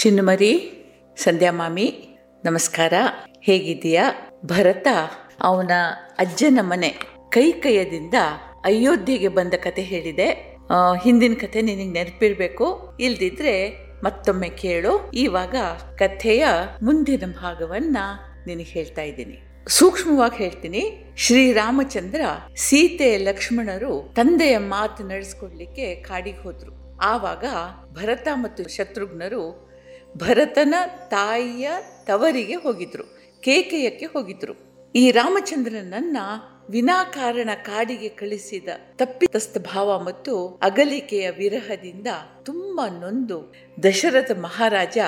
ಚಿನ್ನುಮರಿ, ಸಂಧ್ಯಾ ಮಾಮಿ, ನಮಸ್ಕಾರ. ಹೇಗಿದ್ದೀಯಾ? ಭರತ, ಅವನ ಅಜ್ಜನ ಮನೆ ಕೈಕಯದಿಂದ ಅಯೋಧ್ಯೆಗೆ ಬಂದ ಕತೆ ಹೇಳಿದೆ. ಹಿಂದಿನ ಕತೆ ನಿನಗೆ ನೆನಪಿರ್ಬೇಕು. ಇಲ್ದಿದ್ರೆ ಮತ್ತೊಮ್ಮೆ ಕೇಳು. ಇವಾಗ ಕಥೆಯ ಮುಂದಿನ ಭಾಗವನ್ನ ನಿನಗೆ ಹೇಳ್ತಾ ಇದ್ದೀನಿ. ಸೂಕ್ಷ್ಮವಾಗಿ ಹೇಳ್ತೀನಿ. ಶ್ರೀರಾಮಚಂದ್ರ ಸೀತೆ ಲಕ್ಷ್ಮಣರು ತಂದೆಯ ಮಾತು ನಡೆಸ್ಕೊಡ್ಲಿಕ್ಕೆ ಕಾಡಿಗೆ ಹೋದ್ರು. ಆವಾಗ ಭರತ ಮತ್ತು ಶತ್ರುಘ್ನರು ಭರತನ ತಾಯಿಯ ತವರಿಗೆ ಹೋಗಿದ್ರು, ಕೇಕೆಯಕ್ಕೆ ಹೋಗಿದ್ರು. ಈ ರಾಮಚಂದ್ರನನ್ನ ವಿನಾಕಾರಣ ಕಾಡಿಗೆ ಕಳಿಸಿದ ತಪ್ಪಿತಸ್ಥ ಭಾವ ಮತ್ತು ಅಗಲಿಕೆಯ ವಿರಹದಿಂದ ತುಂಬಾ ನೊಂದು ದಶರಥ ಮಹಾರಾಜ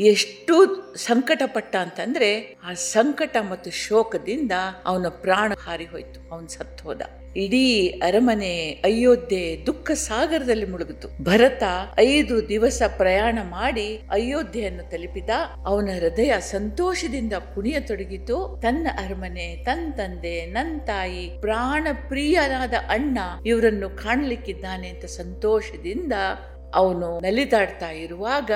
ಎಷ್ಟು ಸಂಕಟಪಟ್ಟ ಅಂತಂದ್ರೆ ಆ ಸಂಕಟ ಮತ್ತು ಶೋಕದಿಂದ ಅವನ ಪ್ರಾಣ ಹಾರಿ ಅವನ್ ಸತ್ತು ಹೋದ. ಇಡೀ ಅರಮನೆ ಅಯೋಧ್ಯೆ ದುಃಖ ಸಾಗರದಲ್ಲಿ ಮುಳುಗಿತು. ಭರತ ಐದು ದಿವಸ ಪ್ರಯಾಣ ಮಾಡಿ ಅಯೋಧ್ಯೆಯನ್ನು ತಲುಪಿದ. ಅವನ ಹೃದಯ ಸಂತೋಷದಿಂದ ಕುಣಿಯತೊಡಗಿತು. ತನ್ನ ಅರಮನೆ ತನ್ನ ತಂದೆ ನನ್ನ ತಾಯಿ, ಪ್ರಾಣ ಪ್ರಿಯನಾದ ಅಣ್ಣ, ಇವರನ್ನು ಕಾಣಲಿಕ್ಕಿದ್ದಾನೆ ಅಂತ ಸಂತೋಷದಿಂದ ಅವನು ನಲಿದಾಡ್ತಾ ಇರುವಾಗ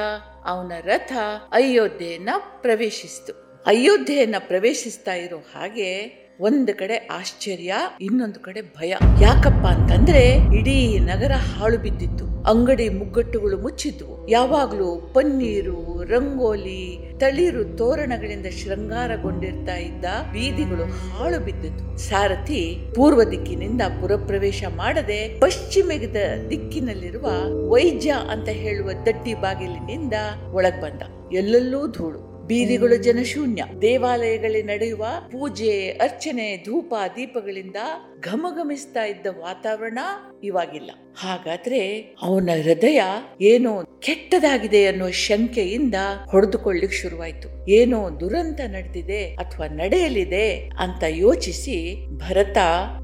ಅವನ ರಥ ಅಯೋಧ್ಯೆಯನ್ನ ಪ್ರವೇಶಿಸ್ತು. ಅಯೋಧ್ಯೆಯನ್ನ ಪ್ರವೇಶಿಸ್ತಾ ಇರೋ ಹಾಗೆ ಒಂದು ಕಡೆ ಆಶ್ಚರ್ಯ, ಇನ್ನೊಂದು ಕಡೆ ಭಯ. ಯಾಕಪ್ಪ ಅಂತಂದ್ರೆ, ಇಡೀ ನಗರ ಹಾಳು ಬಿದ್ದಿತ್ತು. ಅಂಗಡಿ ಮುಗ್ಗಟ್ಟುಗಳು ಮುಚ್ಚಿದ್ವು. ಯಾವಾಗ್ಲೂ ಪನ್ನೀರು, ರಂಗೋಲಿ, ತಳಿರು ತೋರಣಗಳಿಂದ ಶೃಂಗಾರಗೊಂಡಿರ್ತಾ ಇದ್ದ ಬೀದಿಗಳು ಹಾಳು ಬಿದ್ದಿತ್ತು. ಸಾರಥಿ ಪೂರ್ವ ದಿಕ್ಕಿನಿಂದ ಪುರಪ್ರವೇಶ ಮಾಡದೆ ಪಶ್ಚಿಮದ ದಿಕ್ಕಿನಲ್ಲಿರುವ ವೈದ್ಯ ಅಂತ ಹೇಳುವ ದಟ್ಟಿ ಬಾಗಿಲಿನಿಂದ ಒಳಗ್ ಬಂದ. ಎಲ್ಲೆಲ್ಲೂ ಧೂಳು. ಬೀದಿಗಳು ಜನಶೂನ್ಯ. ದೇವಾಲಯಗಳಲ್ಲಿ ನಡೆಯುವ ಪೂಜೆ, ಅರ್ಚನೆ, ಧೂಪ, ದೀಪಗಳಿಂದ ಘಮಘಮಿಸ್ತಾ ಇದ್ದ ವಾತಾವರಣ ಇವಾಗಿಲ್ಲ. ಹಾಗಾದ್ರೆ ಅವನ ಹೃದಯ ಏನೋ ಕೆಟ್ಟದಾಗಿದೆ ಅನ್ನೋ ಶಂಕೆಯಿಂದ ಹೊಡೆದುಕೊಳ್ಳಿಕ್ ಶುರುವಾಯ್ತು. ಏನೋ ದುರಂತ ನಡೆದಿದೆ ಅಥವಾ ನಡೆಯಲಿದೆ ಅಂತ ಯೋಚಿಸಿ ಭರತ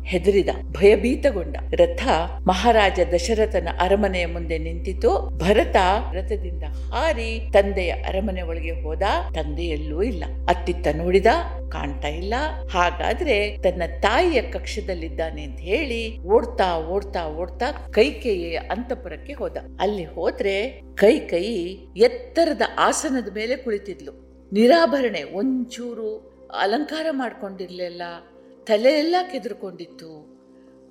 ಹೆದರಿದ, ಭಯಭೀತಗೊಂಡ. ರಥ ಮಹಾರಾಜ ದಶರಥನ ಅರಮನೆಯ ಮುಂದೆ ನಿಂತಿತು ಭರತ ರಥದಿಂದ ಹಾರಿ ತಂದೆಯ ಅರಮನೆ ಒಳಗೆ ಹೋದ. ತಂದೆಯಲ್ಲೂ ಇಲ್ಲ. ಅತ್ತಿತ್ತ ನೋಡಿದ, ಕಾಣ್ತಾ ಇಲ್ಲ. ಹಾಗಾದ್ರೆ ತನ್ನ ತಾಯಿಯ ಕಕ್ಷದಲ್ಲಿದ್ದಾನೆ ಅಂತ ಹೇಳಿ ಓಡ್ತಾ ಓಡ್ತಾ ಓಡ್ತಾ ಕೈಕೇಯಿಯ ಅಂತಪುರಕ್ಕೆ ಹೋದ. ಅಲ್ಲಿ ಹೋದ್ರೆ ಕೈ ಕೈ ಎತ್ತರದ ಆಸನದ ಮೇಲೆ ಕುಳಿತಿದ್ಲು. ನಿರಾಭರಣೆ, ಒಂಚೂರು ಅಲಂಕಾರ ಮಾಡ್ಕೊಂಡಿರ್ಲಿಲ್ಲ. ತಲೆ ಎಲ್ಲ ಕೆದರ್ಕೊಂಡಿತ್ತು.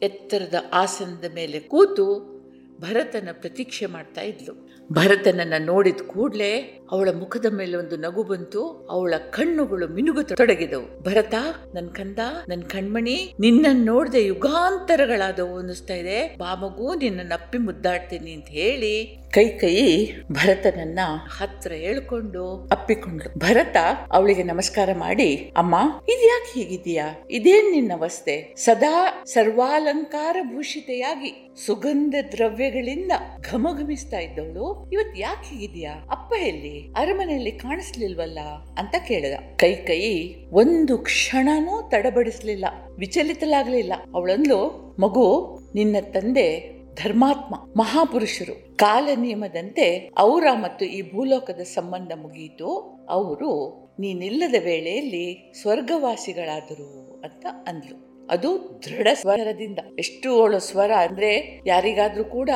ಎತ್ತರದ ಆಸನದ ಮೇಲೆ ಕೂತು ಭರತನ ಪ್ರತೀಕ್ಷೆ ಮಾಡ್ತಾ ಇದ್ಲು. ಭರತನನ್ನ ನೋಡಿದ ಕೂಡ್ಲೆ ಅವಳ ಮುಖದ ಮೇಲೆ ಒಂದು ನಗು ಬಂತು. ಅವಳ ಕಣ್ಣುಗಳು ಮಿನುಗತೊಡಗಿದವು ಭರತ, ನನ್ ಕಂದ, ನನ್ ಕಣ್ಮಣಿ ನಿನ್ನ ನೋಡದೆ ಯುಗಾಂತರಗಳಾದವು ಅನ್ನಿಸ್ತಾ ಇದೆ. ಬಾಮಗೂ ನಿನ್ನ ನಪ್ಪಿ ಮುದ್ದಾಡ್ತೀನಿ ಅಂತ ಹೇಳಿ ಕೈ ಕೈ ಭರತನನ್ನ ಹತ್ರ ಹೇಳ್ಕೊಂಡು ಅಪ್ಪಿಕೊಂಡ್ಲು ಭರತ ಅವಳಿಗೆ ನಮಸ್ಕಾರ ಮಾಡಿ, ಅಮ್ಮ ಇದ್ಯಾಕೆ ಹೀಗಿದೀಯಾ ಇದೇನ್ ನಿನ್ನ ಅವಸ್ಥೆ ಸದಾ ಸರ್ವಾಲಂಕಾರ ಭೂಷಿತೆಯಾಗಿ ಸುಗಂಧ ದ್ರವ್ಯಗಳಿಂದ ಘಮಘಮಿಸ್ತಾ ಇದ್ದವಳು. ಇವತ್ ಯಾಕೆ ಹೀಗಿದೆಯಾ ಅಪ್ಪ ಎಲ್ಲಿ? ಅರಮನೆಯಲ್ಲಿ ಕಾಣಿಸ್ಲಿಲ್ವಲ್ಲ? ಅಂತ ಕೇಳಿದ. ಕೈ ಕೈ ಒಂದು ಕ್ಷಣನೂ ತಡಬಡಿಸ್ಲಿಲ್ಲ. ವಿಚಲಿತಲಾಗ್ಲಿಲ್ಲ ಅವಳಂದ್ಲು, ಮಗು, ನಿನ್ನ ತಂದೆ ಧರ್ಮಾತ್ಮ, ಮಹಾಪುರುಷರು. ಕಾಲ ನಿಯಮದಂತೆ ಅವರ ಮತ್ತು ಈ ಭೂಲೋಕದ ಸಂಬಂಧ ಮುಗಿಯಿತು. ಅವರು, ನೀನಿಲ್ಲದ ವೇಳೆಯಲ್ಲಿ ಸ್ವರ್ಗವಾಸಿಗಳಾದರು ಅಂತ ಅಂದ್ಲು. ಅದು ದೃಢ ಸ್ವರದಿಂದ. ಎಷ್ಟು ಅವಳ ಸ್ವರ ಅಂದ್ರೆ ಯಾರಿಗಾದ್ರೂ ಕೂಡ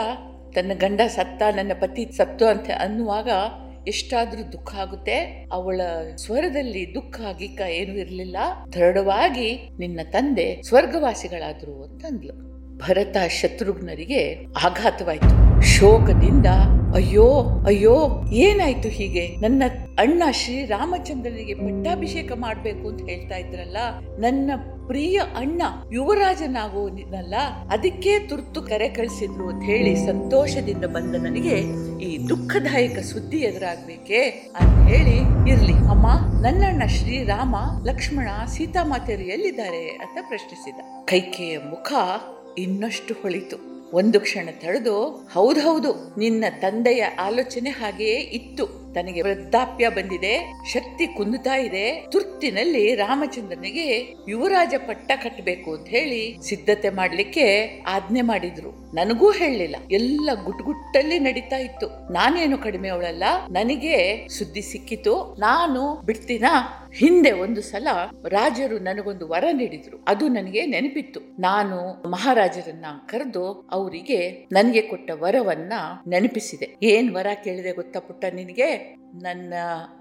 ತನ್ನ ಗಂಡ ಸತ್ತ, ನನ್ನ ಪತಿ ಸತ್ತು ಅಂತ ಅನ್ನುವಾಗ ಎಷ್ಟಾದ್ರೂ ದುಃಖ ಆಗುತ್ತೆ. ಅವಳ ಸ್ವರದಲ್ಲಿ ದುಃಖ ಗಿಕ್ಕ ಏನೂ ಇರಲಿಲ್ಲ. ದೃಢವಾಗಿ ನಿನ್ನ ತಂದೆ ಸ್ವರ್ಗವಾಸಿಗಳಾದ್ರು ಅಂತ ಭರತ ಶತ್ರುಘ್ನರಿಗೆ ಆಘಾತವಾಯ್ತು. ಶೋಕದಿಂದ ಅಯ್ಯೋ ಅಯ್ಯೋ, ಏನಾಯ್ತು ಹೀಗೆ? ನನ್ನ ಅಣ್ಣ ಶ್ರೀ ರಾಮಚಂದ್ರನಿಗೆ ಪಟ್ಟಾಭಿಷೇಕ ಮಾಡ್ಬೇಕು ಅಂತ ಹೇಳ್ತಾ ಇದ್ರಲ್ಲ, ನನ್ನ ಪ್ರಿಯ ಅಣ್ಣ ಯುವರಾಜನಾಗುವುದಿನಲ್ಲ ಅದಕ್ಕೆ ತುರ್ತು ಕರೆ ಕಳಿಸಿದ್ರು ಅಂತ ಹೇಳಿ ಸಂತೋಷದಿಂದ ಬಂದ ನನಗೆ ಈ ದುಃಖದಾಯಕ ಸುದ್ದಿ ಎದುರಾಗ್ಬೇಕೆ ಅಂತ ಹೇಳಿ, ಇರ್ಲಿ, ಅಮ್ಮ, ನನ್ನಣ್ಣ ಶ್ರೀರಾಮ ಲಕ್ಷ್ಮಣ ಸೀತಾಮಾತೆಯರು ಎಲ್ಲಿದ್ದಾರೆ ಅಂತ ಪ್ರಶ್ನಿಸಿದ. ಕೈಕೆಯ ಮುಖ ಇನ್ನಷ್ಟು ಹೊಳಿತು. ಒಂದು ಕ್ಷಣ ತಡೆದು ಹೌದೌದು ನಿನ್ನ ತಂದೆಯ ಆಲೋಚನೆ ಹಾಗೆಯೇ ಇತ್ತು. ತನಗೆ ವೃದ್ಧಾಪ್ಯ ಬಂದಿದೆ, ಶಕ್ತಿ ಕುಂದುತ್ತಾ ಇದೆ. ತುರ್ತಿನಲ್ಲಿ ರಾಮಚಂದ್ರನಿಗೆ ಯುವರಾಜ ಪಟ್ಟ ಕಟ್ಟಬೇಕು ಅಂತ ಹೇಳಿ ಸಿದ್ಧತೆ ಮಾಡ್ಲಿಕ್ಕೆ ಆಜ್ಞೆ ಮಾಡಿದ್ರು. ನನಗೂ ಹೇಳಲಿಲ್ಲ. ಎಲ್ಲ ಗುಟ್ಗುಟ್ಟಲ್ಲಿ ನಡೀತಾ ಇತ್ತು. ನಾನೇನು ಕಡಿಮೆ ಅವಳಲ್ಲ, ನನಗೆ ಸುದ್ದಿ ಸಿಕ್ಕಿತು. ನಾನು ಬಿಡ್ತೀನ? ಹಿಂದೆ ಒಂದು ಸಲ ರಾಜರು ನನಗೊಂದು ವರ ನೀಡಿದ್ರು. ಅದು ನನಗೆ ನೆನಪಿತ್ತು. ನಾನು ಮಹಾರಾಜರನ್ನ ಕರೆದು ಅವರಿಗೆ ನನಗೆ ಕೊಟ್ಟ ವರವನ್ನ ನೆನಪಿಸಿದೆ. ಏನ್ ವರ ಕೇಳಿದೆ ಗೊತ್ತಾ ಪುಟ್ಟ ನಿನಗೆ? ನನ್ನ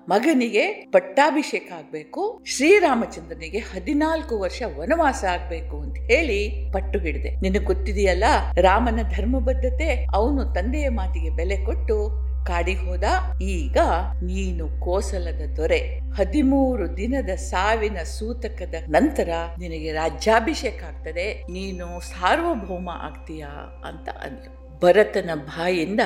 ಮಗನಿಗೆ ಪಟ್ಟಾಭಿಷೇಕ ಆಗ್ಬೇಕು, ಶ್ರೀರಾಮಚಂದ್ರನಿಗೆ ಹದಿನಾಲ್ಕು ವರ್ಷ ವನವಾಸ ಆಗ್ಬೇಕು ಅಂತ ಹೇಳಿ ಪಟ್ಟು ಹಿಡಿದೆ. ನಿನಗೆ ಗೊತ್ತಿದೆಯಲ್ಲ, ರಾಮನ ಧರ್ಮಬದ್ಧತೆ, ಅವನು ತಂದೆಯ ಮಾತಿಗೆ ಬೆಲೆ ಕೊಟ್ಟು ಕಾಡಿ ಹೋದ. ಈಗ ನೀನು ಕೋಸಲದ ದೊರೆ. ಹದಿಮೂರು ದಿನದ ಸಾವಿನ ಸೂತಕದ ನಂತರ ನಿನಗೆ ರಾಜ್ಯಾಭಿಷೇಕ ಆಗ್ತದೆ. ನೀನು ಸಾರ್ವಭೌಮ ಆಗ್ತೀಯಾ ಅಂತ ಅಂದ್ರು ಭರತನ ಬಾಯಿಂದ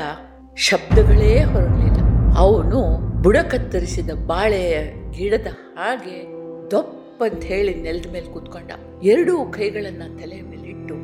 ಶಬ್ದಗಳೇ ಹೊರಡಲಿಲ್ಲ. ಅವನು ಬುಡ ಕತ್ತರಿಸಿದ ಬಾಳೆಯ ಗಿಡದ ಹಾಗೆ ದೊಪ್ಪಂತ ಹೇಳಿ ನೆಲದ ಮೇಲೆ ಕೂತ್ಕೊಂಡ. ಎರಡೂ ಕೈಗಳನ್ನ ತಲೆ ಮೇಲೆ ಇಟ್ಟು,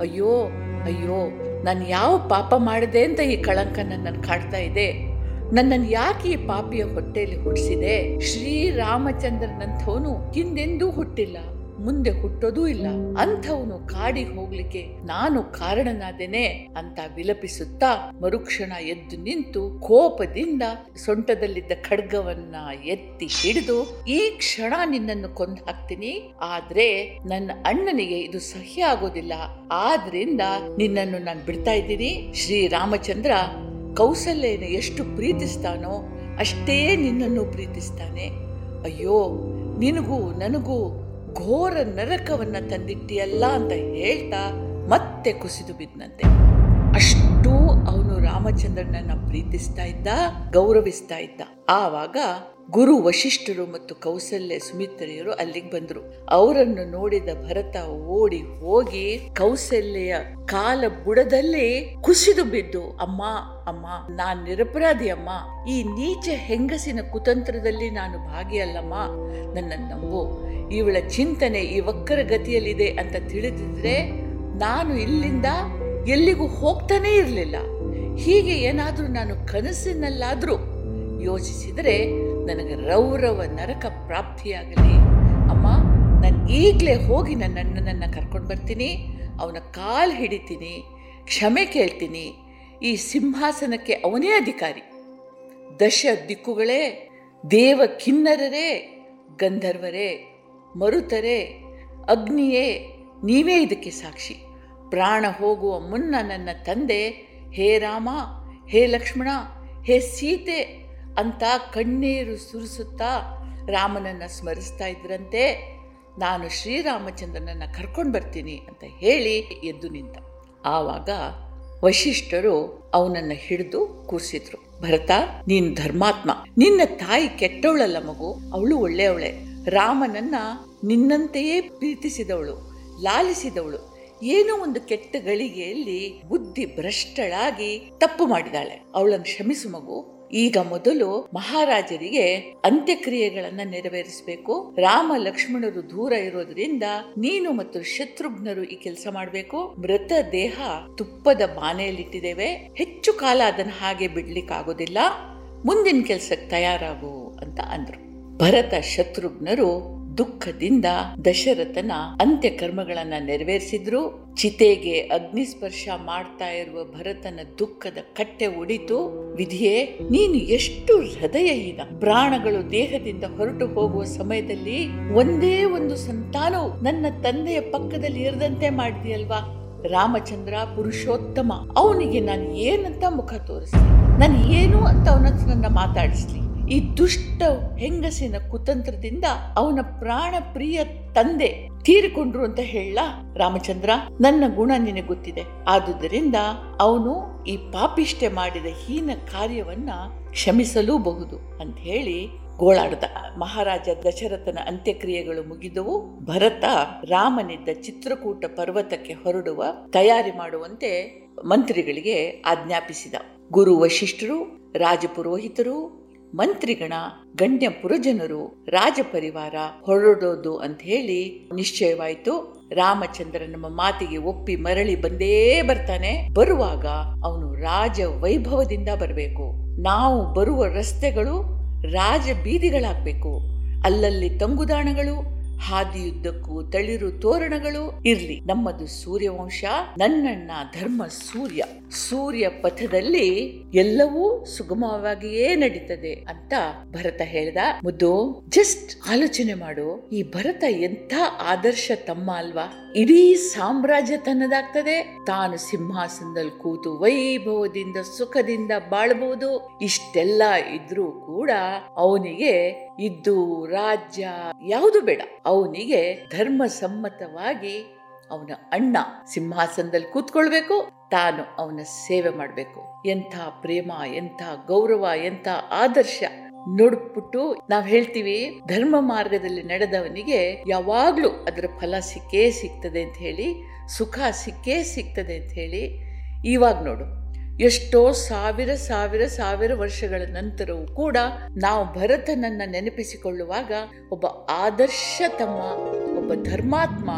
ಅಯ್ಯೋ ಅಯ್ಯೋ, ನಾನು ಯಾವ ಪಾಪ ಮಾಡಿದೆ ಅಂತ ಈ ಕಳಂಕ ನನ್ನನ್ನು ಕಾಡ್ತಾ ಇದೆ? ನನ್ನನ್ನು ಯಾಕೆ ಈ ಪಾಪಿಯ ಹೊಟ್ಟೆಯಲ್ಲಿ ಹುಟ್ಟಿಸಿದೆ ಶ್ರೀರಾಮಚಂದ್ರನಂಥವನು ಹಿಂದೆಂದೂ ಹುಟ್ಟಿಲ್ಲ. ಮುಂದೆ ಹುಟ್ಟೋದೂ ಇಲ್ಲ. ಅಂಥವನು ಕಾಡಿಗೆ ಹೋಗ್ಲಿಕ್ಕೆ ನಾನು ಕಾರಣನಾದೇನೆ ಅಂತ ವಿಲಪಿಸುತ್ತಾ ಮರುಕ್ಷಣ ಎದ್ದು ನಿಂತು ಕೋಪದಿಂದ ಸೊಂಟದಲ್ಲಿದ್ದ ಖಡ್ಗವನ್ನ ಎತ್ತಿ ಹಿಡಿದು, ಈ ಕ್ಷಣ ನಿನ್ನನ್ನು ಕೊಂದು ಹಾಕ್ತೀನಿ. ಆದ್ರೆ ನನ್ನ ಅಣ್ಣನಿಗೆ ಇದು ಸಹ್ಯ ಆಗೋದಿಲ್ಲ ಆದ್ರಿಂದ ನಿನ್ನನ್ನು ನಾನು ಬಿಡ್ತಾ ಇದ್ದೀನಿ. ಶ್ರೀರಾಮಚಂದ್ರ ಕೌಸಲ್ಯನ ಎಷ್ಟು ಪ್ರೀತಿಸ್ತಾನೋ ಅಷ್ಟೇ ನಿನ್ನನ್ನು ಪ್ರೀತಿಸ್ತಾನೆ. ಅಯ್ಯೋ, ನಿನಗೂ ನನಗೂ ಘೋರ ನರಕವನ್ನ ತಂದಿಟ್ಟಿಯಲ್ಲ ಅಂತ ಹೇಳ್ತಾ ಮತ್ತೆ ಕುಸಿದು ಬಿದ್ದಂತೆ ಅಷ್ಟು ಅವನು ರಾಮಚಂದ್ರನನ್ನ ಪ್ರೀತಿಸ್ತಾ ಇದ್ದ, ಗೌರವಿಸ್ತಾ ಇದ್ದ. ಆವಾಗ ಗುರು ವಶಿಷ್ಠರು ಮತ್ತು ಕೌಸಲ್ಯ ಸುಮಿತ್ರೆಯರು ಅಲ್ಲಿಗೆ ಬಂದ್ರು. ಅವರನ್ನು ನೋಡಿದ ಭರತ ಓಡಿ ಹೋಗಿ ಕೌಸಲ್ಯ ಕಾಲ ಬುಡದಲ್ಲಿ ಕುಸಿದು ಬಿದ್ದು, ಅಮ್ಮ ಅಮ್ಮ, ನಾನ್ ನಿರಪರಾಧಿ ಅಮ್ಮ. ಈ ನೀಚ ಹೆಂಗಸಿನ ಕುತಂತ್ರದಲ್ಲಿ ನಾನು ಭಾಗಿಯಲ್ಲಮ್ಮ ನನ್ನನ್ನು ನಂಬು. ಇವಳ ಚಿಂತನೆ ಈ ವಕ್ಕರ ಗತಿಯಲ್ಲಿದೆ ಅಂತ ತಿಳಿದಿದ್ರೆ ನಾನು ಇಲ್ಲಿಂದ ಎಲ್ಲಿಗೂ ಹೋಗ್ತಾನೇ ಇರಲಿಲ್ಲ. ಹೀಗೆ ಏನಾದರೂ ನಾನು ಕನಸಿನಲ್ಲಾದರೂ ಯೋಚಿಸಿದರೆ ನನಗೆ ರೌರವ ನರಕ ಪ್ರಾಪ್ತಿಯಾಗಲಿ. ಅಮ್ಮ, ನಾನು ಈಗಲೇ ಹೋಗಿ ನನ್ನ ಅಣ್ಣನನ್ನು ಕರ್ಕೊಂಡು ಬರ್ತೀನಿ, ಅವನ ಕಾಲು ಹಿಡಿತೀನಿ, ಕ್ಷಮೆ ಕೇಳ್ತೀನಿ. ಈ ಸಿಂಹಾಸನಕ್ಕೆ ಅವನೇ ಅಧಿಕಾರಿ. ದಶ ದಿಕ್ಕುಗಳೇ, ದೇವ ಕಿನ್ನರರೇ, ಗಂಧರ್ವರೇ, ಮರುತರೇ, ಅಗ್ನಿಯೇ, ನೀವೇ ಇದಕ್ಕೆ ಸಾಕ್ಷಿ. ಪ್ರಾಣ ಹೋಗುವ ಮುನ್ನ ನನ್ನ ತಂದೆ, ಹೇ ರಾಮ, ಹೇ ಲಕ್ಷ್ಮಣ, ಹೇ ಸೀತೆ ಅಂತ ಕಣ್ಣೀರು ಸುರಿಸುತ್ತಾ ರಾಮನನ್ನು ಸ್ಮರಿಸ್ತಾ ಇದ್ರಂತೆ, ನಾನು ಶ್ರೀರಾಮಚಂದ್ರನನ್ನು ಕರ್ಕೊಂಡು ಬರ್ತೀನಿ ಅಂತ ಹೇಳಿ ಎದ್ದು ನಿಂತ. ಆವಾಗ ವಶಿಷ್ಠರು ಅವನನ್ನು ಹಿಡಿದು ಕೂರಿಸಿದ್ರು. ಭರತ, ನೀನು ಧರ್ಮಾತ್ಮ. ನಿನ್ನ ತಾಯಿ ಕೆಟ್ಟವಳಲ್ಲ ಮಗು, ಅವಳು ಒಳ್ಳೆಯವಳೆ. ರಾಮನನ್ನ ನಿನ್ನಂತೆಯೇ ಪ್ರೀತಿಸಿದವಳು, ಲಾಲಿಸಿದವಳು. ಏನೋ ಒಂದು ಕೆಟ್ಟ ಗಳಿಗೆಯಲ್ಲಿ ಬುದ್ಧಿ ಭ್ರಷ್ಟಳಾಗಿ ತಪ್ಪು ಮಾಡಿದಾಳೆ. ಅವಳನ್ನು ಕ್ಷಮಿಸು ಮಗು. ಈಗ ಮೊದಲು ಮಹಾರಾಜರಿಗೆ ಅಂತ್ಯಕ್ರಿಯೆಗಳನ್ನ ನೆರವೇರಿಸಬೇಕು. ರಾಮ ಲಕ್ಷ್ಮಣರು ದೂರ ಇರೋದ್ರಿಂದ ನೀನು ಮತ್ತು ಶತ್ರುಘ್ನರು ಈ ಕೆಲಸ ಮಾಡಬೇಕು. ಮೃತ ದೇಹ ತುಪ್ಪದ ಬಾನೆಯಲ್ಲಿಟ್ಟಿದ್ದೇವೆ. ಹೆಚ್ಚು ಕಾಲ ಅದನ್ನ ಹಾಗೆ ಬಿಡ್ಲಿಕ್ಕಾಗೋದಿಲ್ಲ. ಮುಂದಿನ ಕೆಲ್ಸಕ್ಕೆ ತಯಾರಾಗು ಅಂತ ಅಂದ್ರು. ಭರತ ಶತ್ರುಘ್ನರು ದುಃಖದಿಂದ ದಶರಥನ ಅಂತ್ಯ ಕರ್ಮಗಳನ್ನ ನೆರವೇರಿಸಿದ್ರು. ಚಿತೆಗೆ ಅಗ್ನಿಸ್ಪರ್ಶ ಮಾಡ್ತಾ ಇರುವ ಭರತನ ದುಃಖದ ಕಟ್ಟೆ ಒಡಿತು. ವಿಧಿಯೇ, ನೀನು ಎಷ್ಟು ಹೃದಯಹೀನ. ಪ್ರಾಣಗಳು ದೇಹದಿಂದ ಹೊರಟು ಹೋಗುವ ಸಮಯದಲ್ಲಿ ಒಂದೇ ಒಂದು ಸಂತಾನವು ನನ್ನ ತಂದೆಯ ಪಕ್ಕದಲ್ಲಿ ಇರದಂತೆ ಮಾಡಿದೆಯಲ್ವಾ? ರಾಮಚಂದ್ರ ಪುರುಷೋತ್ತಮ. ಅವನಿಗೆ ನಾನು ಏನಂತ ಮುಖ ತೋರಿಸ್ಲಿ? ನಾನು ಏನು ಅಂತ ಅವನ ನನ್ನ ಮಾತಾಡಿಸ್ಲಿ? ಈ ದುಷ್ಟ ಹೆಂಗಸಿನ ಕುತಂತ್ರದಿಂದ ಅವನ ಪ್ರಾಣ ಪ್ರಿಯ ತಂದೆ ತೀರಿಕೊಂಡ್ರು ಅಂತ ಹೇಳ ರಾಮಚಂದ್ರ, ನನ್ನ ಗುಣ ನಿನಗೆ ಗೊತ್ತಿದೆ. ಆದುದರಿಂದ ಅವನು ಈ ಪಾಪಿಷ್ಠೆ ಮಾಡಿದ ಹೀನ ಕಾರ್ಯವನ್ನ ಕ್ಷಮಿಸಲೂಬಹುದು ಅಂತ ಹೇಳಿ ಗೋಳಾಡ್ದ. ಮಹಾರಾಜ ದಶರಥನ ಅಂತ್ಯಕ್ರಿಯೆಗಳು ಮುಗಿದವು. ಭರತ ರಾಮನಿದ್ದ ಚಿತ್ರಕೂಟ ಪರ್ವತಕ್ಕೆ ಹೊರಡುವ ತಯಾರಿ ಮಾಡುವಂತೆ ಮಂತ್ರಿಗಳಿಗೆ ಆಜ್ಞಾಪಿಸಿದ. ಗುರು ವಶಿಷ್ಠರು ರಾಜಪುರೋಹಿತರು ಮಂತ್ರಿಗಣ, ಗಣ್ಯ ಪುರಜನರು ರಾಜ ಪರಿವಾರ ಹೊರಡೋದು ಅಂತ ಹೇಳಿ ನಿಶ್ಚಯವಾಯಿತು. ರಾಮಚಂದ್ರ ನಮ್ಮ ಮಾತಿಗೆ ಒಪ್ಪಿ ಮರಳಿ ಬಂದೇ ಬರ್ತಾನೆ. ಬರುವಾಗ ಅವನು ರಾಜ ವೈಭವದಿಂದ ಬರಬೇಕು. ನಾವು ಬರುವ ರಸ್ತೆಗಳು ರಾಜ ಬೀದಿಗಳಾಗಬೇಕು. ಅಲ್ಲಲ್ಲಿ ತಂಗುದಾಣಗಳು ಹಾದಿಯುದ್ದಕ್ಕೂ ತಳಿರು ತೋರಣಗಳು ಇರ್ಲಿ. ನಮ್ಮದು ಸೂರ್ಯವಂಶ, ನನ್ನಣ್ಣ ಧರ್ಮ ಸೂರ್ಯ. ಸೂರ್ಯ ಪಥದಲ್ಲಿ ಎಲ್ಲವೂ ಸುಗಮವಾಗಿಯೇ ನಡೀತದೆ ಅಂತ ಭರತ ಹೇಳ್ದ. ಮುದ್ದು, ಜಸ್ಟ್ ಆಲೋಚನೆ ಮಾಡು, ಈ ಭರತ ಎಂಥ ಆದರ್ಶ ತಮ್ಮ ಅಲ್ವಾ? ಇಡೀ ಸಾಮ್ರಾಜ್ಯ ತನ್ನದಾಗ್ತದೆ ತಾನು ಸಿಂಹಾಸನದಲ್ಲಿ ಕೂತು ವೈಭವದಿಂದ, ಸುಖದಿಂದ ಬಾಳ್ಬಹುದು ಇಷ್ಟೆಲ್ಲ ಇದ್ರೂ ಕೂಡ ಅವನಿಗೆ ಇದ್ದು, ರಾಜ್ಯ, ಯಾವುದು ಬೇಡ. ಅವನಿಗೆ ಧರ್ಮ ಸಮ್ಮತವಾಗಿ ಅವನ ಅಣ್ಣ ಸಿಂಹಾಸನದಲ್ಲಿ ಕೂತ್ಕೊಳ್ಬೇಕು, ತಾನು ಅವನ ಸೇವೆ ಮಾಡಬೇಕು. ಎಂಥ ಪ್ರೇಮ, ಎಂಥ ಗೌರವ, ಎಂಥ ಆದರ್ಶ. ನೋಡ್ಬಿಟ್ಟು ನಾವ್ ಹೇಳ್ತೀವಿ, ಧರ್ಮ ಮಾರ್ಗದಲ್ಲಿ ನಡೆದವನಿಗೆ ಯಾವಾಗ್ಲೂ ಅದರ ಫಲ ಸಿಕ್ಕೇ ಸಿಗ್ತದೆ ಅಂತ ಹೇಳಿ, ಸುಖ ಸಿಕ್ಕೇ ಸಿಗ್ತದೆ ಅಂತ ಹೇಳಿ, ಇವಾಗ ನೋಡು. ಎಷ್ಟೋ ಸಾವಿರ ಸಾವಿರ ಸಾವಿರ ವರ್ಷಗಳ ನಂತರವೂ ಕೂಡ ನಾವು ಭರತನನ್ನ ನೆನಪಿಸಿಕೊಳ್ಳುವಾಗ ಒಬ್ಬ ಆದರ್ಶ ತಮ್ಮ ಒಬ್ಬ ಧರ್ಮಾತ್ಮ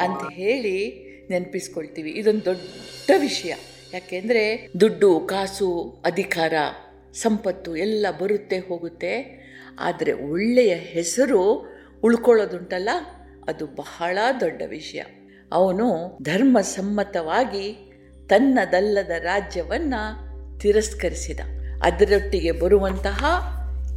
ಅಂತ ಹೇಳಿ ನೆನಪಿಸ್ಕೊಳ್ತೀವಿ. ಇದೊಂದು ದೊಡ್ಡ ವಿಷಯ. ಯಾಕೆಂದ್ರೆ ದುಡ್ಡು, ಕಾಸು, ಅಧಿಕಾರ, ಸಂಪತ್ತು ಎಲ್ಲ ಬರುತ್ತೆ, ಹೋಗುತ್ತೆ. ಆದರೆ ಒಳ್ಳೆಯ ಹೆಸರು ಉಳ್ಕೊಳ್ಳೋದುಂಟಲ್ಲ? ಅದು ಬಹಳ ದೊಡ್ಡ ವಿಷಯ. ಅವನು ಧರ್ಮ ಸಮ್ಮತವಾಗಿ ತನ್ನದಲ್ಲದ ರಾಜ್ಯವನ್ನ ತಿರಸ್ಕರಿಸಿದ. ಅದರೊಟ್ಟಿಗೆ ಬರುವಂತಹ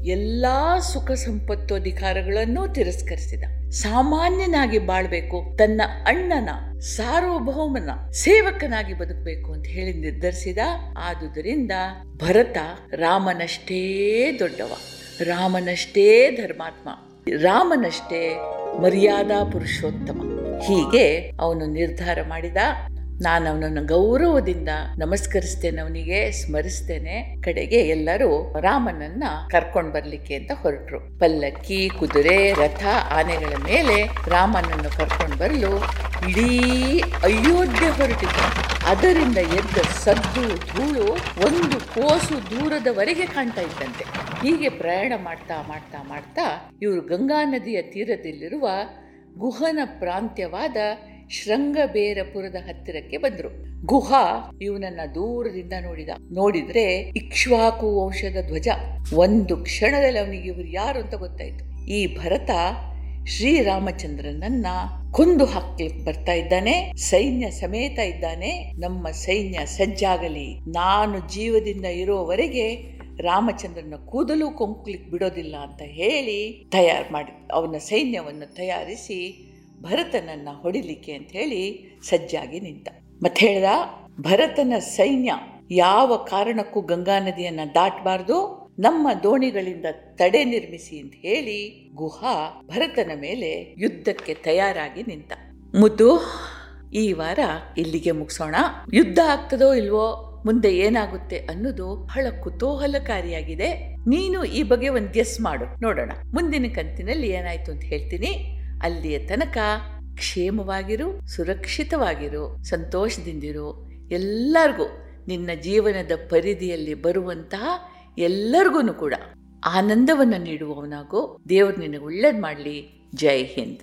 ಎಲ್ಲ ಸುಖ ಸಂಪತ್ತು ಅಧಿಕಾರಗಳನ್ನು ತಿರಸ್ಕರಿಸಿದ. ಸಾಮಾನ್ಯನಾಗಿ ಬಾಳ್ಬೇಕು, ತನ್ನ ಅಣ್ಣನ ಸಾರ್ವಭೌಮನ ಸೇವಕನಾಗಿ ಬದುಕಬೇಕು ಅಂತ ಹೇಳಿ ನಿರ್ಧರಿಸಿದ. ಆದುದರಿಂದ ಭರತ ರಾಮನಷ್ಟೇ ದೊಡ್ಡವ, ರಾಮನಷ್ಟೇ ಧರ್ಮಾತ್ಮ, ರಾಮನಷ್ಟೇ ಮರ್ಯಾದಾ ಪುರುಷೋತ್ತಮ. ಹೀಗೆ ಅವನು ನಿರ್ಧಾರ ಮಾಡಿದ. ನಾನು ಅವನನ್ನು ಗೌರವದಿಂದ ನಮಸ್ಕರಿಸ್ತೇನೆ, ಅವನಿಗೆ ಸ್ಮರಿಸ್ತೇನೆ. ಕಡೆಗೆ ಎಲ್ಲರೂ ರಾಮನನ್ನ ಕರ್ಕೊಂಡು ಬರ್ಲಿಕ್ಕೆ ಅಂತ ಹೊರಟ್ರು. ಪಲ್ಲಕ್ಕಿ, ಕುದುರೆ, ರಥ, ಆನೆಗಳ ಮೇಲೆ ರಾಮನನ್ನು ಕರ್ಕೊಂಡು ಬರಲು ಇಡೀ ಅಯೋಧ್ಯೆ ಹೊರಟಿತು. ಅದರಿಂದ ಎದ್ದ ಸದ್ದು, ಧೂಳು ಒಂದು ಕೋಸು ದೂರದವರೆಗೆ ಕಾಣ್ತಾ ಇದ್ದಂತೆ. ಹೀಗೆ ಪ್ರಯಾಣ ಮಾಡ್ತಾ ಮಾಡ್ತಾ ಮಾಡ್ತಾ ಇವರು ಗಂಗಾ ನದಿಯ ತೀರದಲ್ಲಿರುವ ಗುಹನ ಪ್ರಾಂತ್ಯವಾದ ಶೃಂಗಬೇರಪುರದ ಹತ್ತಿರಕ್ಕೆ ಬಂದ್ರು. ಗುಹಾ ಇವನನ್ನ ದೂರದಿಂದ ನೋಡಿದ. ನೋಡಿದ್ರೆ ಇಕ್ಷ್ವಾಕು ವಂಶದ ಧ್ವಜ. ಒಂದು ಕ್ಷಣದಲ್ಲಿ ಅವನಿಗೆ ಇವರು ಯಾರು ಅಂತ ಗೊತ್ತಾಯ್ತು. ಈ ಭರತ ಶ್ರೀರಾಮಚಂದ್ರನನ್ನ ಕೊಂದು ಹಾಕ್ಲಿಕ್ಕೆ ಬರ್ತಾ ಇದ್ದಾನೆ, ಸೈನ್ಯ ಸಮೇತ ಇದ್ದಾನೆ. ನಮ್ಮ ಸೈನ್ಯ ಸಜ್ಜಾಗಲಿ. ನಾನು ಜೀವದಿಂದ ಇರೋವರೆಗೆ ರಾಮಚಂದ್ರನ ಕೂದಲು ಕೊಂಕ್ಲಿಕ್ಕೆ ಬಿಡೋದಿಲ್ಲ ಅಂತ ಹೇಳಿ ತಯಾರು ಮಾಡಿ, ಅವನ ಸೈನ್ಯವನ್ನು ತಯಾರಿಸಿ ಭರತನನ್ನ ಹೊಡಿಲಿಕ್ಕೆ ಅಂತ ಹೇಳಿ ಸಜ್ಜಾಗಿ ನಿಂತ. ಮತ್ತೆ ಹೇಳ್ದ, ಭರತನ ಸೈನ್ಯ ಯಾವ ಕಾರಣಕ್ಕೂ ಗಂಗಾ ನದಿಯನ್ನ ದಾಟಬಾರ್ದು, ನಮ್ಮ ದೋಣಿಗಳಿಂದ ತಡೆ ನಿರ್ಮಿಸಿ ಅಂತ ಹೇಳಿ ಗುಹಾ ಭರತನ ಮೇಲೆ ಯುದ್ಧಕ್ಕೆ ತಯಾರಾಗಿ ನಿಂತ. ಮುದ್ದು, ಈ ವಾರ ಇಲ್ಲಿಗೆ ಮುಗಿಸೋಣ. ಯುದ್ಧ ಆಗ್ತದೋ ಇಲ್ವೋ, ಮುಂದೆ ಏನಾಗುತ್ತೆ ಅನ್ನೋದು ಬಹಳ ಕುತೂಹಲಕಾರಿಯಾಗಿದೆ. ನೀನು ಈ ಬಗ್ಗೆ ಒಂದು ಗೆಸ್ ಮಾಡು, ನೋಡೋಣ. ಮುಂದಿನ ಕಂತಿನಲ್ಲಿ ಏನಾಯ್ತು ಅಂತ ಹೇಳ್ತೀನಿ. ಅಲ್ಲಿಯ ತನಕ ಕ್ಷೇಮವಾಗಿರು, ಸುರಕ್ಷಿತವಾಗಿರು, ಸಂತೋಷದಿಂದಿರು. ಎಲ್ಲರಿಗೂ ನಿನ್ನ ಜೀವನದ ಪರಿಧಿಯಲ್ಲಿ ಬರುವಂತಹ ಎಲ್ಲರಿಗೂ ಕೂಡ ಆನಂದವನ್ನು ನೀಡುವವನಾಗೋ. ದೇವರು ನಿನಗೆ ಒಳ್ಳೇದು ಮಾಡಲಿ. ಜೈ ಹಿಂದ್.